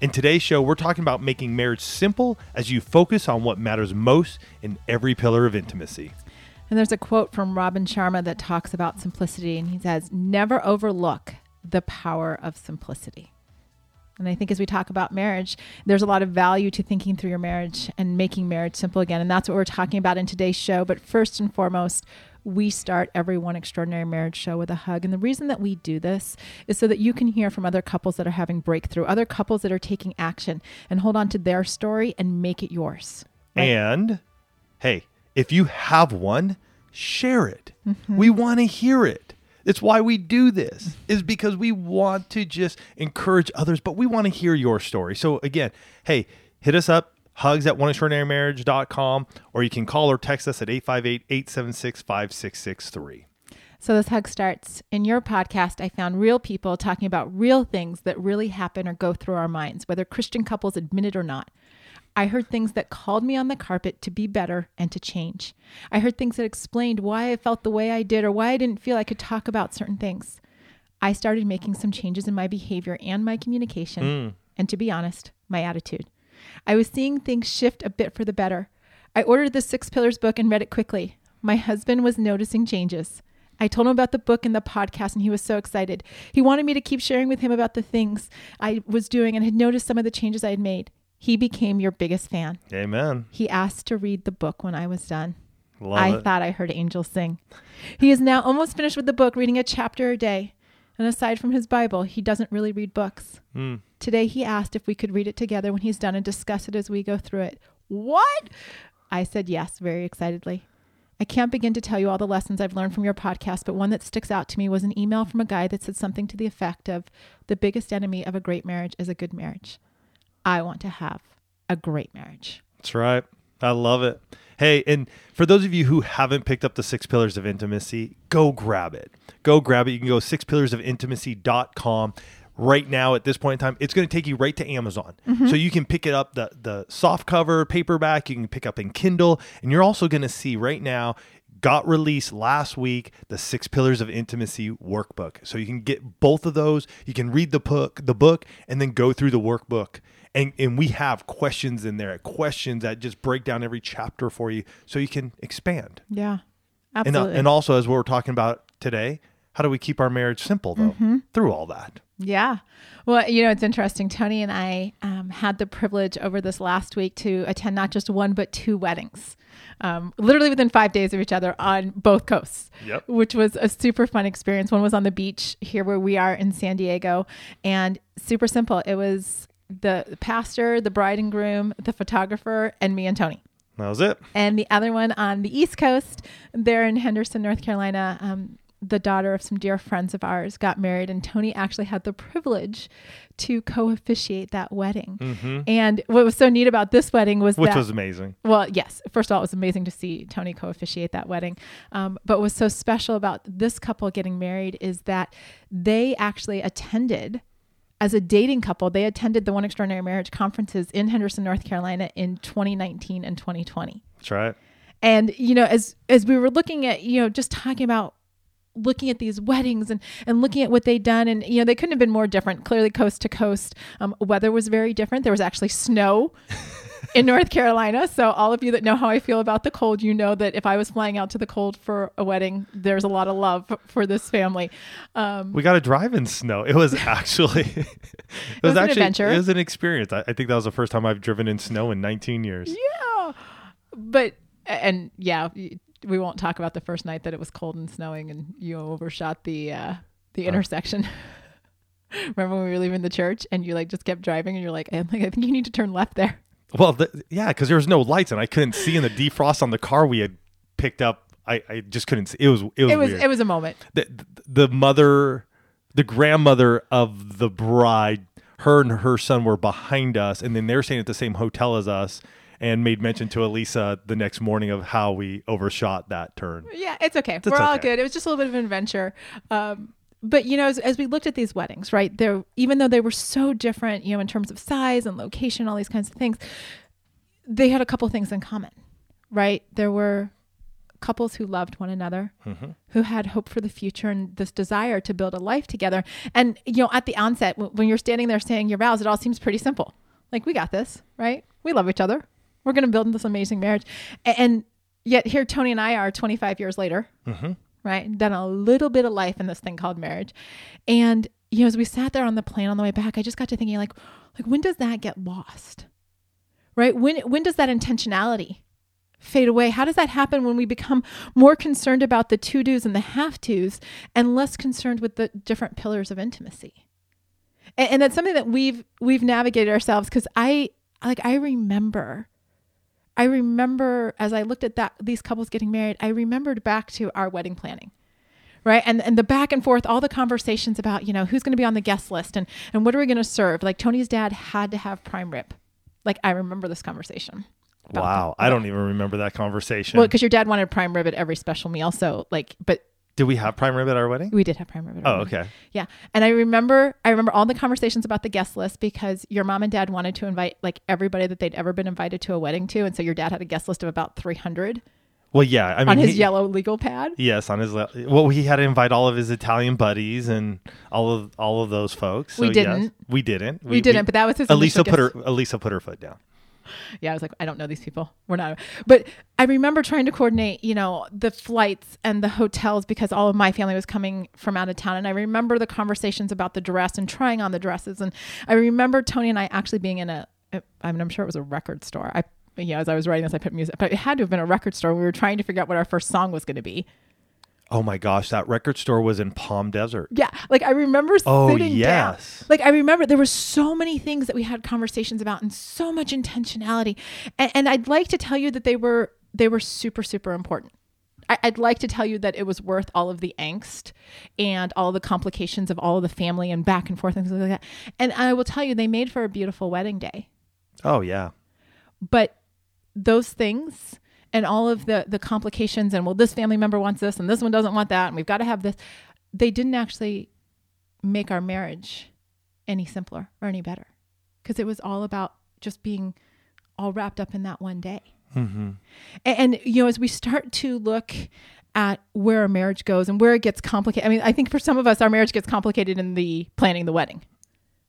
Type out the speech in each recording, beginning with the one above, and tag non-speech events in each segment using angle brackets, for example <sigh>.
In today's show, we're talking about making marriage simple as you focus on what matters most in every pillar of intimacy. And there's a quote from Robin Sharma that talks about simplicity, and he says, Never overlook the power of simplicity. And I think as we talk about marriage, there's a lot of value to thinking through your marriage and making marriage simple again. And that's what we're talking about in today's show. But first and foremost, we start every one extraordinary marriage show with a hug. And the reason that we do this is so that you can hear from other couples that are having breakthrough, other couples that are taking action and hold on to their story and make it yours. Right? And hey, if you have one, share it. Mm-hmm. We want to hear it. It's why we do this is because we want to just encourage others, but we want to hear your story. So again, hey, hit us up hugs at oneextraordinarymarriage.com, or you can call or text us at 858 876 5663. So this hug starts. In your podcast, I found real people talking about real things that really happen or go through our minds, whether Christian couples admit it or not. I heard things that called me on the carpet to be better and to change. I heard things that explained why I felt the way I did or why I didn't feel I could talk about certain things. I started making some changes in my behavior and my communication, mm. and to be honest, my attitude. I was seeing things shift a bit for the better. I ordered the Six Pillars book and read it quickly. My husband was noticing changes. I told him about the book and the podcast, and he was so excited. He wanted me to keep sharing with him about the things I was doing and had noticed some of the changes I had made. He became your biggest fan. Amen. He asked to read the book when I was done. Love I it. thought I heard angels sing. He is now almost finished with the book, reading a chapter a day. And aside from his Bible, he doesn't really read books. Mm. Today, he asked if we could read it together when he's done and discuss it as we go through it. What? I said yes, very excitedly. I can't begin to tell you all the lessons I've learned from your podcast, but one that sticks out to me was an email from a guy that said something to the effect of The biggest enemy of a great marriage is a good marriage. I want to have a great marriage. That's right. I love it. Hey, and for those of you who haven't picked up the Six Pillars of Intimacy, go grab it. Go grab it. You can go sixpillarsofintimacy.com right now at this point in time it's going to take you right to amazon mm-hmm. so you can pick it up the the soft cover paperback you can pick up in kindle and you're also going to see right now got released last week the six pillars of intimacy workbook so you can get both of those you can read the book the book and then go through the workbook and and we have questions in there questions that just break down every chapter for you so you can expand yeah absolutely and, uh, and also as we're talking about today how do we keep our marriage simple though mm-hmm. through all that yeah. Well, you know, it's interesting. Tony and I um, had the privilege over this last week to attend not just one, but two weddings, um, literally within five days of each other on both coasts, yep. which was a super fun experience. One was on the beach here where we are in San Diego, and super simple. It was the pastor, the bride and groom, the photographer, and me and Tony. That was it. And the other one on the East Coast, there in Henderson, North Carolina. Um, the daughter of some dear friends of ours got married, and Tony actually had the privilege to co officiate that wedding. Mm-hmm. And what was so neat about this wedding was which that, was amazing. Well, yes, first of all, it was amazing to see Tony co officiate that wedding. Um, but what was so special about this couple getting married is that they actually attended as a dating couple, they attended the One Extraordinary Marriage conferences in Henderson, North Carolina in 2019 and 2020. That's right. And you know, as as we were looking at, you know, just talking about looking at these weddings and and looking at what they'd done and you know they couldn't have been more different clearly coast to coast um, weather was very different there was actually snow in north carolina. So all of you that know how i feel about the cold you know that if i was flying out to the cold for a wedding there's a lot of love for this family. Um, we got to drive in snow. It was <laughs> actually <laughs> it, was, it was actually an adventure. it was an experience. I, I think that was the first time i've driven in snow in 19 years. Yeah. But and yeah we won't talk about the first night that it was cold and snowing and you overshot the uh, the intersection. <laughs> Remember when we were leaving the church and you like just kept driving and you're like, I'm like, I think you need to turn left there. Well, the, yeah, because there was no lights and I couldn't see in the defrost on the car we had picked up. I, I just couldn't see. It was it was it was weird. it was a moment. The, the mother, the grandmother of the bride her and her son were behind us, and then they're staying at the same hotel as us, and made mention to Elisa the next morning of how we overshot that turn. Yeah, it's okay. We're all good. It was just a little bit of an adventure. Um, but you know, as, as we looked at these weddings, right? There, even though they were so different, you know, in terms of size and location, all these kinds of things, they had a couple things in common, right? There were couples who loved one another, mm-hmm. who had hope for the future and this desire to build a life together. And you know, at the onset, w- when you're standing there saying your vows, it all seems pretty simple. Like we got this, right? We love each other. We're going to build this amazing marriage. A- And yet here Tony and I are 25 years later, mm-hmm. Right? Done a little bit of life in this thing called marriage. And you know, as we sat there on the plane on the way back, I just got to thinking like like when does that get lost? Right? When when does that intentionality fade away? How does that happen when we become more concerned about the to dos and the have tos and less concerned with the different pillars of intimacy? And, and that's something that we've we've navigated ourselves because I like I remember I remember as I looked at that these couples getting married, I remembered back to our wedding planning. Right. And and the back and forth, all the conversations about, you know, who's going to be on the guest list and and what are we going to serve? Like Tony's dad had to have prime rib. Like I remember this conversation. Wow, I don't even remember that conversation. Well, because your dad wanted prime rib at every special meal. So like, but Did we have prime rib at our wedding? we did have prime rib. At Oh, our wedding. okay. Yeah. And I remember I remember all the conversations about the guest list because your mom and dad wanted to invite like everybody that they'd ever been invited to a wedding to. And so your dad had a guest list of about 300 Well, yeah. I mean, on his he- yellow legal pad. Yes, on his le- well, he had to invite all of his Italian buddies and all of all of those folks. We So, yes, didn't. we didn't. We, didn't, but that was his Elisa put her Elisa put her foot down. <laughs> Yeah, I was like, I don't know these people. We're not. But I remember trying to coordinate, you know, the flights and the hotels because all of my family was coming from out of town. And I remember the conversations about the dress and trying on the dresses. And I remember Tony and I actually being in a, I mean, I'm sure it was a record store. I, know, as I was writing this, I put music, but it had to have been a record store. We were trying to figure out what our first song was going to be. Oh my gosh, that record store was in Palm Desert. Yeah, like I remember Oh, sitting down. yes. Like I remember there were so many things that we had conversations about and so much intentionality. And, and I'd like to tell you that they were they were super super important. I, I'd like to tell you that it was worth all of the angst and all the complications of all of the family and back and forth and things like that. And I will tell you, they made for a beautiful wedding day. Oh yeah. But those things and all of the the complications and well this family member wants this and this one doesn't want that and we've got to have this. They didn't actually make our marriage any simpler or any better. Because it was all about just being all wrapped up in that one day. Mm-hmm. and, and you know as we start to look at where our marriage goes and where it gets complicated i mean i think for some of us our marriage gets complicated in the planning the wedding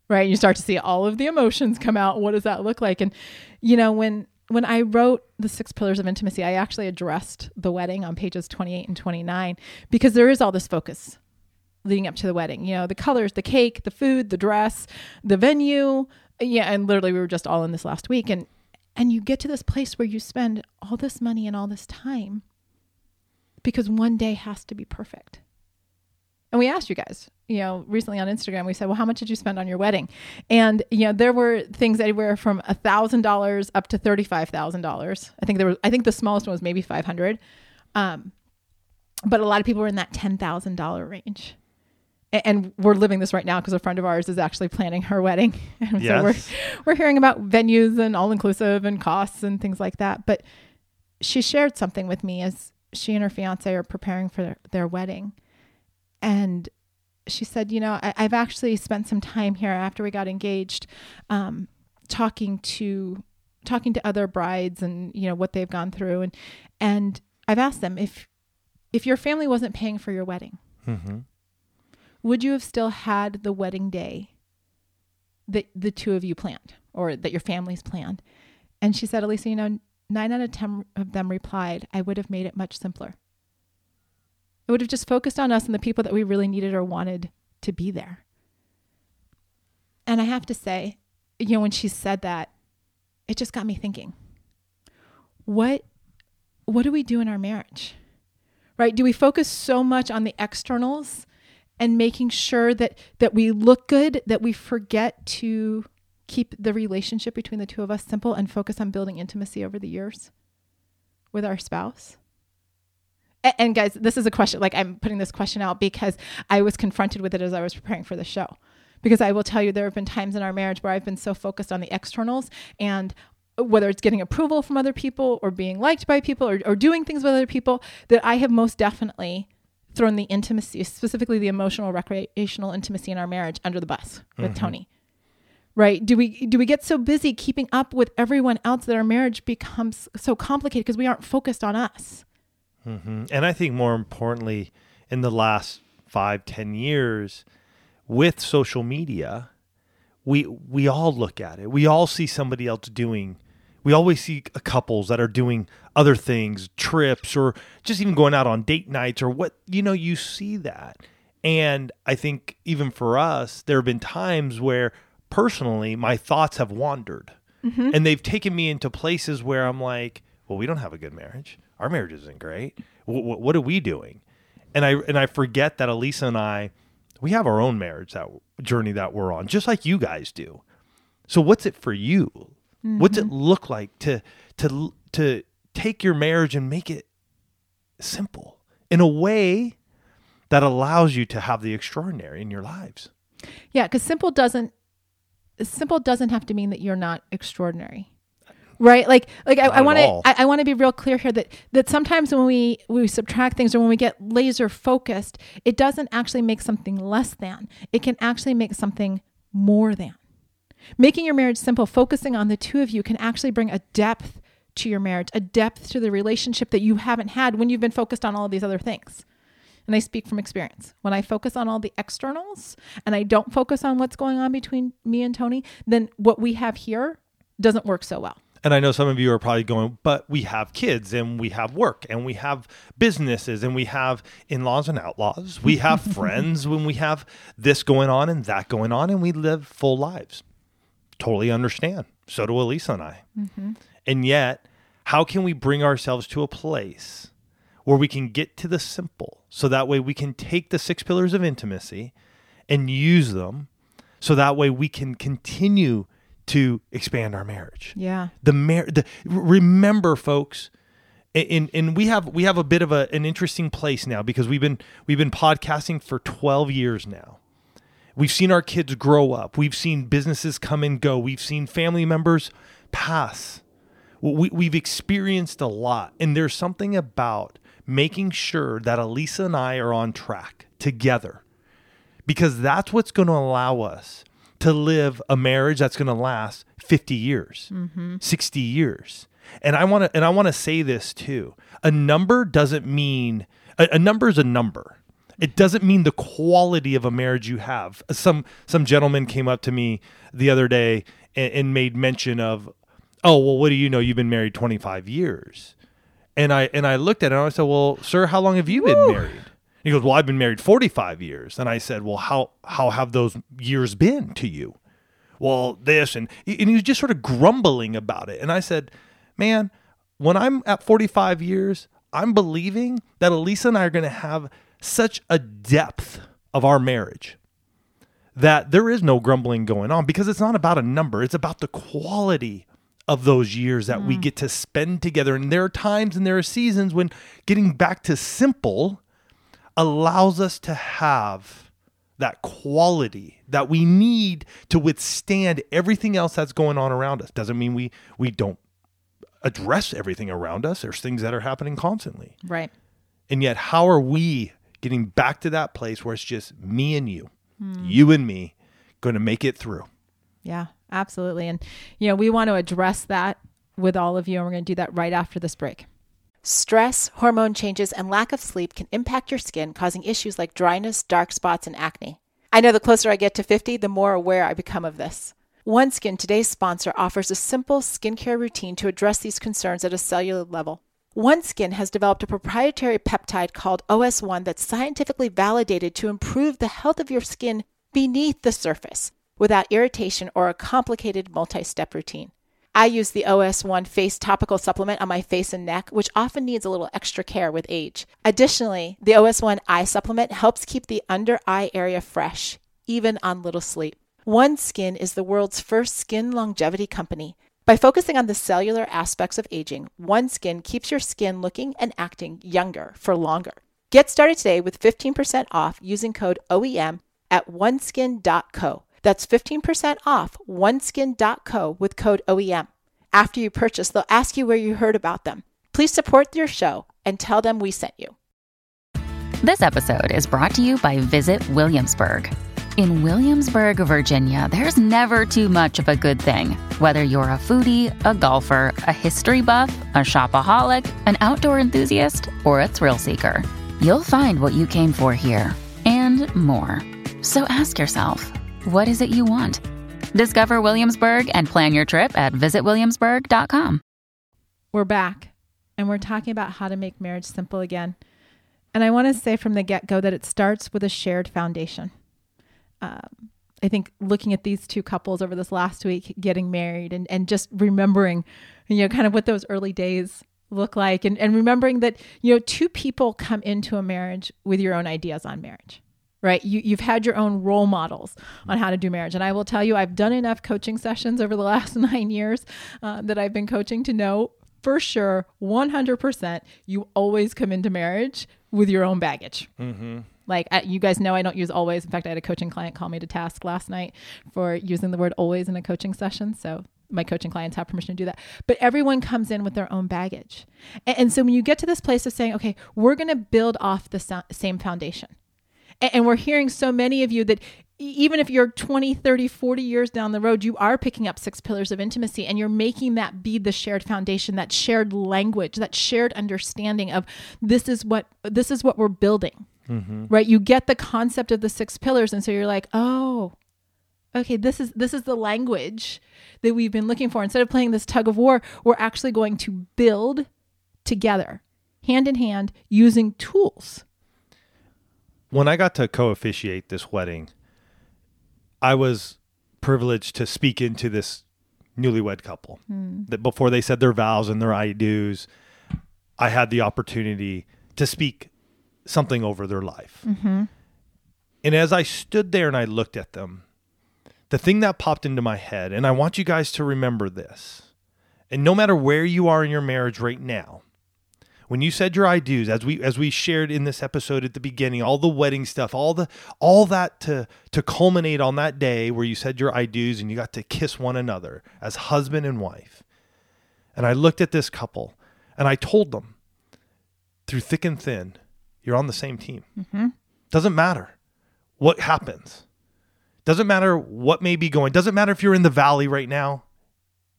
right? You start to see all of the emotions come out. What does that look like? And you know when when i wrote the six pillars of intimacy i actually addressed the wedding on pages 28 and 29 because there is all this focus leading up to the wedding you know the colors the cake the food the dress the venue yeah and literally we were just all in this last week and and you get to this place where you spend all this money and all this time because one day has to be perfect. And we asked you guys, you know, recently on Instagram, we said, well, how much did you spend on your wedding? And, you know, there were things anywhere from a thousand dollars up to $35,000. I think there was, I think the smallest one was maybe 500. Um, but a lot of people were in that $10,000 range. And we're living this right now because a friend of ours is actually planning her wedding. <laughs> And so we're, we're hearing about venues and all inclusive and costs and things like that. But she shared something with me as she and her fiance are preparing for their, their wedding. And she said, You know, I, I've actually spent some time here after we got engaged um, talking to talking to other brides and you know what they've gone through and and I've asked them if if your family wasn't paying for your wedding Mm-hmm. would you have still had the wedding day that the two of you planned or that your families planned? And she said, Elisa, you know, nine out of 10 of them replied, I would have made it much simpler. I would have just focused on us and the people that we really needed or wanted to be there. And I have to say, you know, when she said that, it just got me thinking. What what do we do in our marriage? Right? Do we focus so much on the externals and making sure that that we look good that we forget to keep the relationship between the two of us simple and focus on building intimacy over the years with our spouse? And guys, this is a question like I'm putting this question out because I was confronted with it as I was preparing for the show. Because I will tell you, there have been times in our marriage where I've been so focused on the externals and whether it's getting approval from other people or being liked by people or, or doing things with other people, that I have most definitely thrown the intimacy, specifically the emotional, recreational intimacy in our marriage, under the bus with Mm-hmm. Tony. Right? Do we do we get so busy keeping up with everyone else that our marriage becomes so complicated because we aren't focused on us? Mhm. And I think more importantly, in the last five, ten years, with social media, we we all look at it. We all see somebody else doing. We always see couples that are doing other things, trips, or just even going out on date nights, or what you know. You see that, and I think even for us, there have been times where personally my thoughts have wandered, and they've taken me into places where I'm like, well, we don't have a good marriage. Our marriage isn't great. What, what are we doing? And I and I forget that Elisa and I, we have our own marriage that journey that we're on, just like you guys do. So what's it for you? What's it mm-hmm. look like to to to take your marriage and make it simple in a way that allows you to have the extraordinary in your lives? Yeah, because simple doesn't simple doesn't have to mean that you're not extraordinary. Right? Like like I, want to. I, I want to be real clear here that that sometimes when we we subtract things or when we get laser focused, it doesn't actually make something less than. It can actually make something more than. Making your marriage simple, focusing on the two of you can actually bring a depth to your marriage, a depth to the relationship that you haven't had when you've been focused on all of these other things. And I speak from experience. When I focus on all the externals and I don't focus on what's going on between me and Tony, then what we have here doesn't work so well. And I know some of you are probably going, but we have kids and we have work and we have businesses and we have in laws and outlaws. We have <laughs> friends when we have this going on and that going on and we live full lives. Totally understand. So do Elisa and I. Mm-hmm. And yet, how can we bring ourselves to a place where we can get to the simple so that way we can take the six pillars of intimacy and use them so that way we can continue to expand our marriage. Yeah. the mar- the remember folks and and we have we have a bit of a, an interesting place now because we've been we've been podcasting for 12 years now. We've seen our kids grow up. We've seen businesses come and go. We've seen family members pass. We, we've experienced a lot and there's something about making sure that elisa and i are on track together because that's what's going to allow us to live a marriage that's going to last 50 years mm-hmm. 60 years. And i want to and i want to say this too. A number doesn't mean a, a number is a number. It doesn't mean the quality of a marriage you have. Some some gentleman came up to me the other day and, and made mention of oh well what do you know? You've been married 25 years. And i and i looked at it and i said well sir how long have you been married he goes, "Well, I've been married 45 years." And I said, "Well, how how have those years been to you?" Well, this and and he was just sort of grumbling about it. And I said, "Man, when I'm at 45 years, I'm believing that Elisa and I are going to have such a depth of our marriage that there is no grumbling going on because it's not about a number, it's about the quality of those years that we mm. get to spend together. And there are times and there are seasons when getting back to simple allows us to have that quality that we need to withstand everything else that's going on around us. Doesn't mean we we don't address everything around us. There's things that are happening constantly. Right. And yet how are we getting back to that place where it's just me and you, hmm. you and me going to make it through? Yeah, absolutely. And, you know, we want to address that with all of you, and we're going to do that right after this break. Stress, hormone changes, and lack of sleep can impact your skin, causing issues like dryness, dark spots, and acne. I know the closer I get to 50, the more aware I become of this. OneSkin, today's sponsor, offers a simple skincare routine to address these concerns at a cellular level. OneSkin has developed a proprietary peptide called OS1 that's scientifically validated to improve the health of your skin beneath the surface without irritation or a complicated multi step routine. I use the OS1 face topical supplement on my face and neck, which often needs a little extra care with age. Additionally, the OS1 eye supplement helps keep the under eye area fresh, even on little sleep. OneSkin is the world's first skin longevity company. By focusing on the cellular aspects of aging, OneSkin keeps your skin looking and acting younger for longer. Get started today with 15% off using code OEM at oneskin.co. That's 15% off oneskin.co with code OEM. After you purchase, they'll ask you where you heard about them. Please support your show and tell them we sent you. This episode is brought to you by Visit Williamsburg. In Williamsburg, Virginia, there's never too much of a good thing. Whether you're a foodie, a golfer, a history buff, a shopaholic, an outdoor enthusiast, or a thrill seeker, you'll find what you came for here and more. So ask yourself, what is it you want? Discover Williamsburg and plan your trip at visitwilliamsburg.com. We're back and we're talking about how to make marriage simple again. And I want to say from the get go that it starts with a shared foundation. Um, I think looking at these two couples over this last week getting married and, and just remembering, you know, kind of what those early days look like and, and remembering that, you know, two people come into a marriage with your own ideas on marriage right? You, you've had your own role models on how to do marriage. And I will tell you, I've done enough coaching sessions over the <laughs> last nine years uh, that I've been coaching to know for sure, 100%, you always come into marriage with your own baggage. Mm-hmm. Like I, you guys know, I don't use always. In fact, I had a coaching client call me to task last night for using the word always in a coaching session. So my coaching clients have permission to do that. But everyone comes in with their own baggage. And, and so when you get to this place of saying, okay, we're going to build off the so- same foundation. And, we're hearing so many of you that even if you're 20, 30, 40 years down the road, you are picking up six pillars of intimacy and you're making that be the shared foundation, that shared language, that shared understanding of this is what this is what we're building. Mm-hmm. Right? You get the concept of the six pillars and so you're like, "Oh, okay, this is this is the language that we've been looking for. Instead of playing this tug of war, we're actually going to build together, hand in hand, using tools." When I got to co-officiate this wedding, I was privileged to speak into this newlywed couple mm. that before they said their vows and their I do's, I had the opportunity to speak something over their life. Mm-hmm. And as I stood there and I looked at them, the thing that popped into my head, and I want you guys to remember this, and no matter where you are in your marriage right now, when you said your I do's, as we as we shared in this episode at the beginning, all the wedding stuff, all the all that to to culminate on that day where you said your I do's and you got to kiss one another as husband and wife. And I looked at this couple and I told them through thick and thin, you're on the same team. Mm-hmm. Doesn't matter what happens. Doesn't matter what may be going. Doesn't matter if you're in the valley right now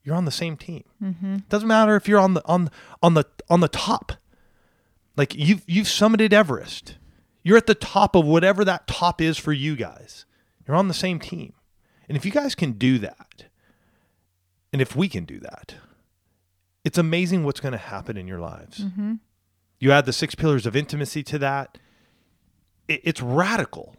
you're on the same team. Mm-hmm. Doesn't matter if you're on the on on the on the top. Like you've you've summited Everest. You're at the top of whatever that top is for you guys. You're on the same team. And if you guys can do that, and if we can do that, it's amazing what's going to happen in your lives. Mm-hmm. You add the six pillars of intimacy to that. It, it's radical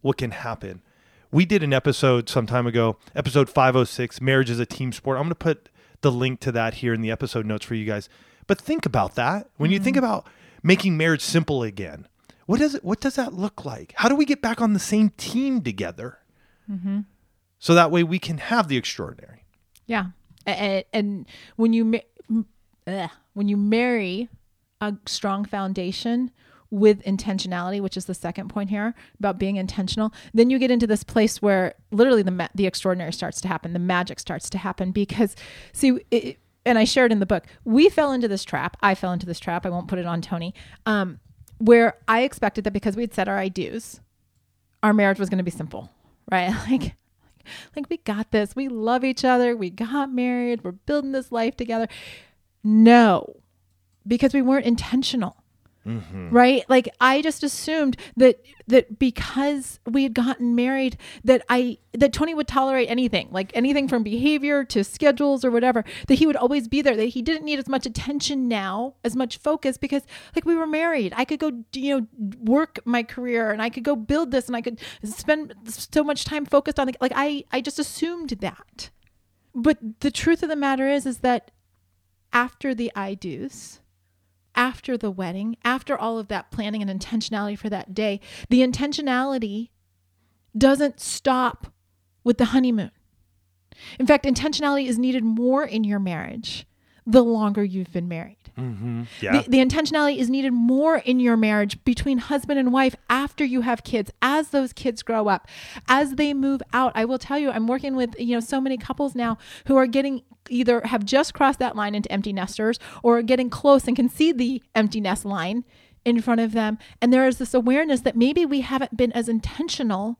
what can happen we did an episode some time ago, episode 506, Marriage is a Team Sport. I'm going to put the link to that here in the episode notes for you guys. But think about that. When mm-hmm. you think mm-hmm. about making marriage simple again, what does it what does that look like? How do we get back on the same team together? Mm-hmm. So that way we can have the extraordinary. Yeah. And, and when you when you marry a strong foundation, with intentionality, which is the second point here about being intentional, then you get into this place where literally the ma- the extraordinary starts to happen, the magic starts to happen because see it, and I shared in the book, we fell into this trap. I fell into this trap. I won't put it on Tony. Um, where I expected that because we had said our I do's, our marriage was going to be simple, right? <laughs> Like, like we got this. We love each other. We got married. We're building this life together. No, because we weren't intentional. Mm-hmm. Right? Like I just assumed that that because we had gotten married that I that Tony would tolerate anything, like anything from behavior to schedules or whatever, that he would always be there, that he didn't need as much attention now, as much focus because like we were married. I could go you know work my career and I could go build this and I could spend so much time focused on the, like I I just assumed that. But the truth of the matter is is that after the I do's after the wedding, after all of that planning and intentionality for that day, the intentionality doesn't stop with the honeymoon. In fact, intentionality is needed more in your marriage the longer you've been married. Mm-hmm. Yeah. The, the intentionality is needed more in your marriage between husband and wife after you have kids, as those kids grow up, as they move out. I will tell you, I'm working with you know so many couples now who are getting either have just crossed that line into empty nesters or are getting close and can see the empty nest line in front of them. And there is this awareness that maybe we haven't been as intentional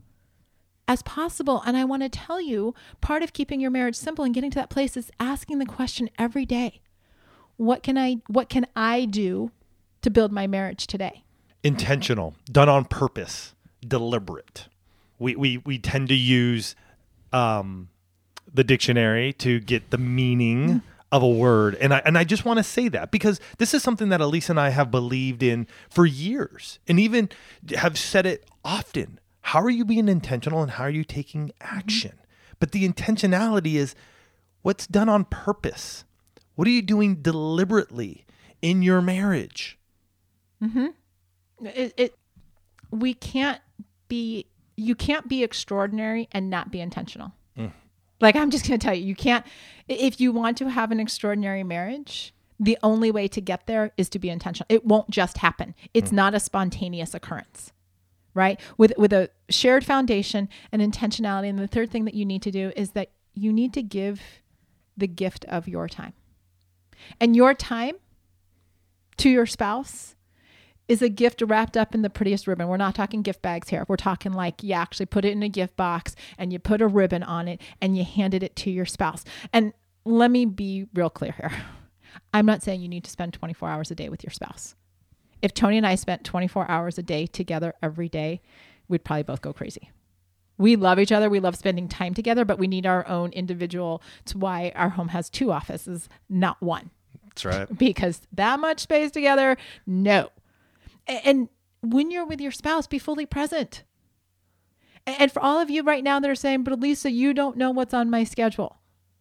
as possible. And I want to tell you part of keeping your marriage simple and getting to that place is asking the question every day what can I what can I do to build my marriage today? Intentional, done on purpose, deliberate. We we we tend to use um, the dictionary to get the meaning of a word, and I and I just want to say that because this is something that Elisa and I have believed in for years, and even have said it often. How are you being intentional, and how are you taking mm-hmm. action? But the intentionality is what's done on purpose what are you doing deliberately in your marriage? Mm-hmm. It, it we can't be you can't be extraordinary and not be intentional. Mm. Like I'm just going to tell you, you can't if you want to have an extraordinary marriage, the only way to get there is to be intentional. It won't just happen. It's mm. not a spontaneous occurrence. Right? With with a shared foundation and intentionality and the third thing that you need to do is that you need to give the gift of your time. And your time to your spouse is a gift wrapped up in the prettiest ribbon. We're not talking gift bags here. We're talking like you actually put it in a gift box and you put a ribbon on it and you handed it to your spouse. And let me be real clear here. <laughs> I'm not saying you need to spend 24 hours a day with your spouse. If Tony and I spent 24 hours a day together every day, we'd probably both go crazy. We love each other. We love spending time together, but we need our own individual. It's why our home has two offices, not one That's right. <laughs> because that much space together, no. And when you're with your spouse, be fully present. And for all of you right now that are saying, but Lisa, you don't know what's on my schedule.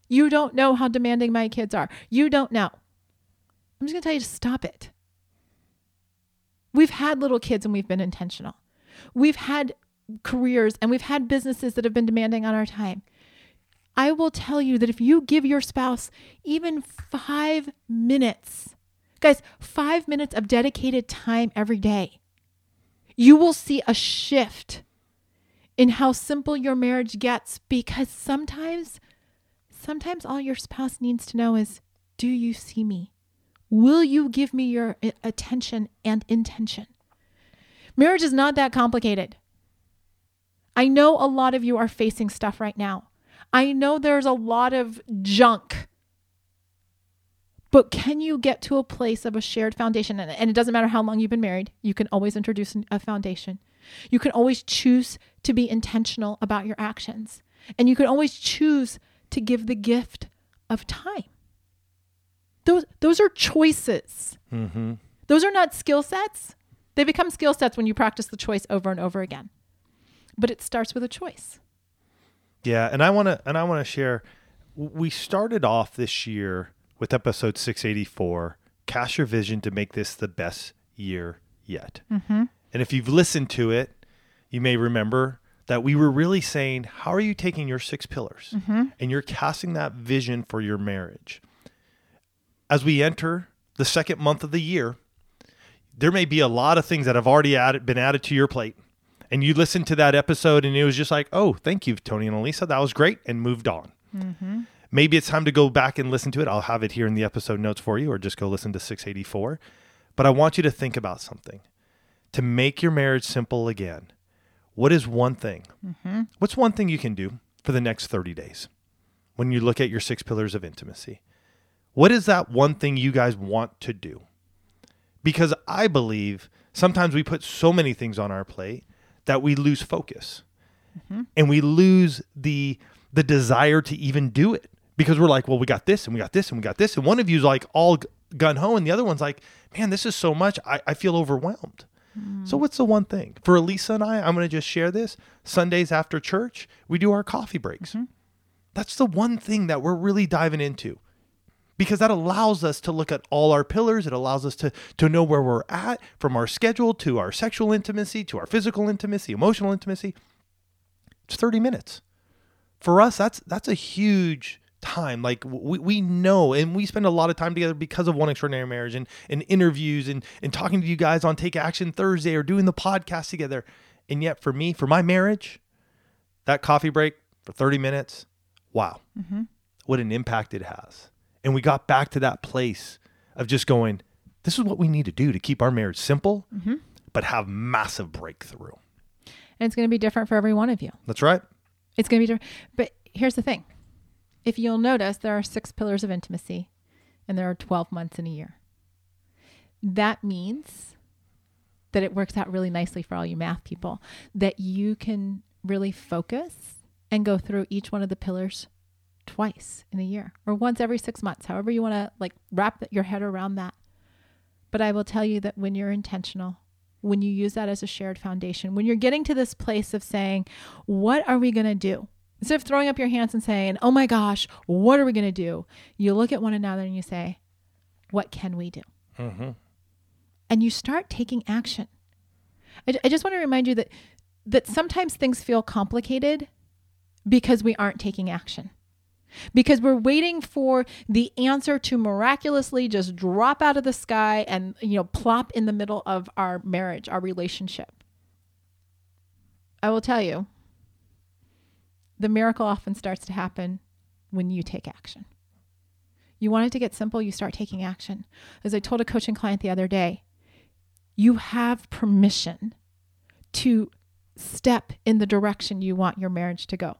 You don't know how demanding my kids are. You don't know. I'm just going to tell you to stop it. We've had little kids and we've been intentional. We've had careers and we've had businesses that have been demanding on our time. I will tell you that if you give your spouse even five minutes, guys, five minutes of dedicated time every day, you will see a shift in how simple your marriage gets because sometimes, sometimes all your spouse needs to know is do you see me? Will you give me your uh, attention and intention? Marriage is not that complicated. I know a lot of you are facing stuff right now. I know there's a lot of junk. But can you get to a place of a shared foundation? And it doesn't matter how long you've been married, you can always introduce a foundation. You can always choose to be intentional about your actions. And you can always choose to give the gift of time. Those, those are choices. Mm-hmm. Those are not skill sets. They become skill sets when you practice the choice over and over again. But it starts with a choice. Yeah, and I want to and I want to share. We started off this year with episode 684. Cast your vision to make this the best year yet. Mm-hmm. And if you've listened to it, you may remember that we were really saying, how are you taking your six pillars and you're casting that vision for your marriage? As we enter the second month of the year, there may be a lot of things that have already added, been added to your plate. And you listened to that episode and it was just like, oh, thank you, Tony and Elisa. That was great. And moved on. Mm-hmm. Maybe it's time to go back and listen to it. I'll have it here in the episode notes for you, or just go listen to 684. But I want you to think about something to make your marriage simple again. What is one thing? Mm-hmm. What's one thing you can do for the next 30 days when you look at your six pillars of intimacy? What is that one thing you guys want to do? Because I believe sometimes we put so many things on our plate that we lose focus mm-hmm. and we lose the the desire to even do it because we're like, well, we got this and we got this and we got this, and one of you's like all gun ho, and the other one's like, man, this is so much, I, I feel overwhelmed. So mm. what's the one thing for Elisa and I? I'm going to just share this. Sundays after church, we do our coffee breaks. Mm-hmm. That's the one thing that we're really diving into because that allows us to look at all our pillars. It allows us to to know where we're at from our schedule to our sexual intimacy to our physical intimacy, emotional intimacy. It's 30 minutes. For us, that's that's a huge time. Like we, we know, and we spend a lot of time together because of One Extraordinary Marriage and, and interviews and, and talking to you guys on Take Action Thursday or doing the podcast together. And yet, for me, for my marriage, that coffee break for 30 minutes, wow, mm-hmm. what an impact it has. And we got back to that place of just going, this is what we need to do to keep our marriage simple, mm-hmm. but have massive breakthrough. And it's going to be different for every one of you. That's right. It's going to be different. But here's the thing if you'll notice, there are six pillars of intimacy and there are 12 months in a year. That means that it works out really nicely for all you math people, that you can really focus and go through each one of the pillars twice in a year or once every six months, however you want to like wrap your head around that. But I will tell you that when you're intentional, when you use that as a shared foundation, when you're getting to this place of saying, what are we going to do? Instead of throwing up your hands and saying, oh my gosh, what are we going to do? You look at one another and you say, what can we do? Mm-hmm. And you start taking action. I, I just want to remind you that that sometimes things feel complicated because we aren't taking action because we're waiting for the answer to miraculously just drop out of the sky and you know plop in the middle of our marriage our relationship. I will tell you the miracle often starts to happen when you take action. You want it to get simple you start taking action. As i told a coaching client the other day you have permission to step in the direction you want your marriage to go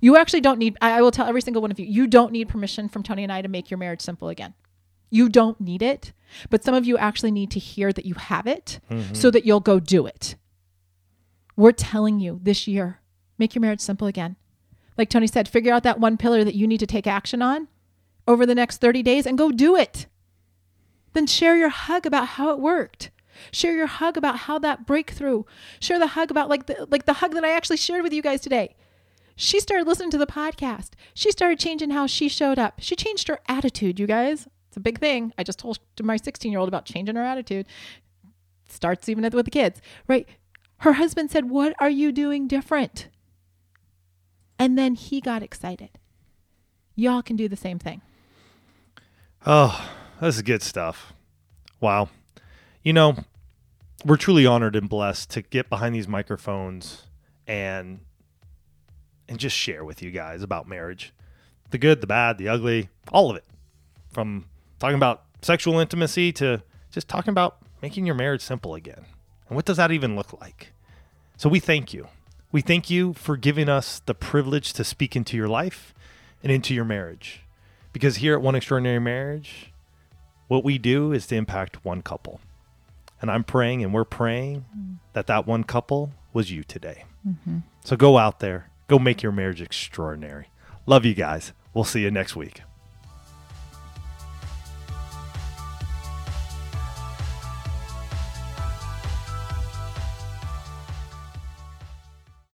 you actually don't need, I I will tell every single one of you, you don't need permission from Tony and I to make your marriage simple again. You don't need it, but some of you actually need to hear that you have it mm-hmm. so that you'll go do it. We're telling you this year, make your marriage simple again. Like Tony said, figure out that one pillar that you need to take action on over the next 30 days and go do it. Then share your hug about how it worked. Share your hug about how that breakthrough. Share the hug about like the like the hug that I actually shared with you guys today. She started listening to the podcast. She started changing how she showed up. She changed her attitude, you guys. It's a big thing. I just told my 16 year old about changing her attitude. Starts even with the kids, right? Her husband said, What are you doing different? And then he got excited. Y'all can do the same thing. Oh, this is good stuff. Wow. You know, we're truly honored and blessed to get behind these microphones and and just share with you guys about marriage. The good, the bad, the ugly, all of it. From talking about sexual intimacy to just talking about making your marriage simple again. And what does that even look like? So we thank you. We thank you for giving us the privilege to speak into your life and into your marriage. Because here at One Extraordinary Marriage, what we do is to impact one couple. And I'm praying and we're praying mm. that that one couple was you today. Mm-hmm. So go out there, go make your marriage extraordinary. Love you guys. We'll see you next week.